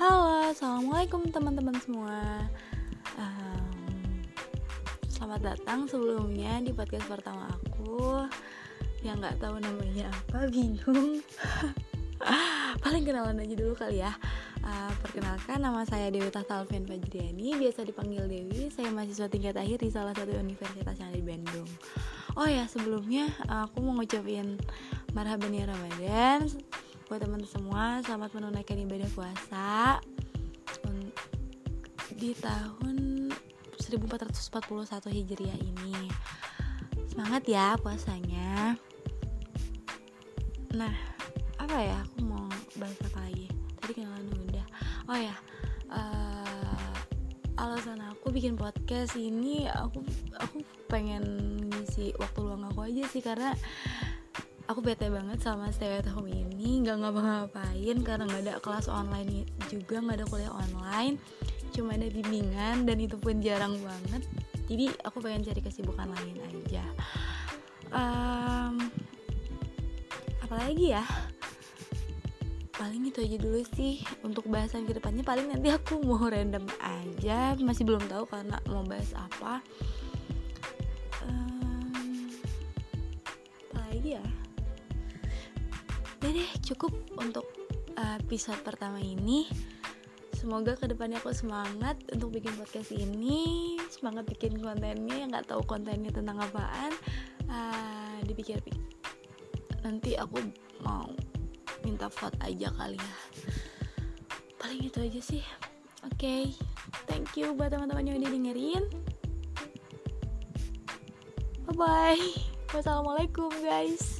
Assalamualaikum teman-teman semua. Um, Selamat datang sebelumnya di podcast pertama aku. Yang gak tahu namanya apa, bingung. Paling kenalan aja dulu kali ya. Uh, Perkenalkan nama saya Dewi Tasalvian Fajriani. Biasa dipanggil Dewi. Saya mahasiswa tingkat akhir di salah satu universitas yang ada di Bandung. Oh ya sebelumnya aku mau ngucapin Marhaban ya Ramadan buat teman semua selamat menunaikan ibadah puasa di tahun 1441 Hijriah ini. Semangat ya puasanya. Nah, apa ya? Aku mau bahas apa lagi? Tadi kenalan udah. Oh ya, uh, alasan aku bikin podcast ini aku aku pengen ngisi waktu luang aku aja sih karena aku bete banget sama stay at home ini. Nggak ngapa-ngapain karena nggak ada kelas online juga nggak ada kuliah online. Cuma ada bimbingan dan itu pun jarang banget. Jadi aku pengen cari kesibukan lain aja. Um, apalagi ya? Paling itu aja dulu sih untuk bahasan ke depannya paling nanti aku mau random aja. Masih belum tahu karena mau bahas apa. Um, apalagi ya udah deh cukup untuk uh, episode pertama ini. Semoga ke depannya aku semangat untuk bikin podcast ini. Semangat bikin kontennya yang nggak tahu kontennya tentang apaan uh, dipikir nanti aku mau minta vote aja kali ya. Paling itu aja sih. Oke okay. thank you buat teman-teman yang udah dengerin. Bye bye wassalamualaikum guys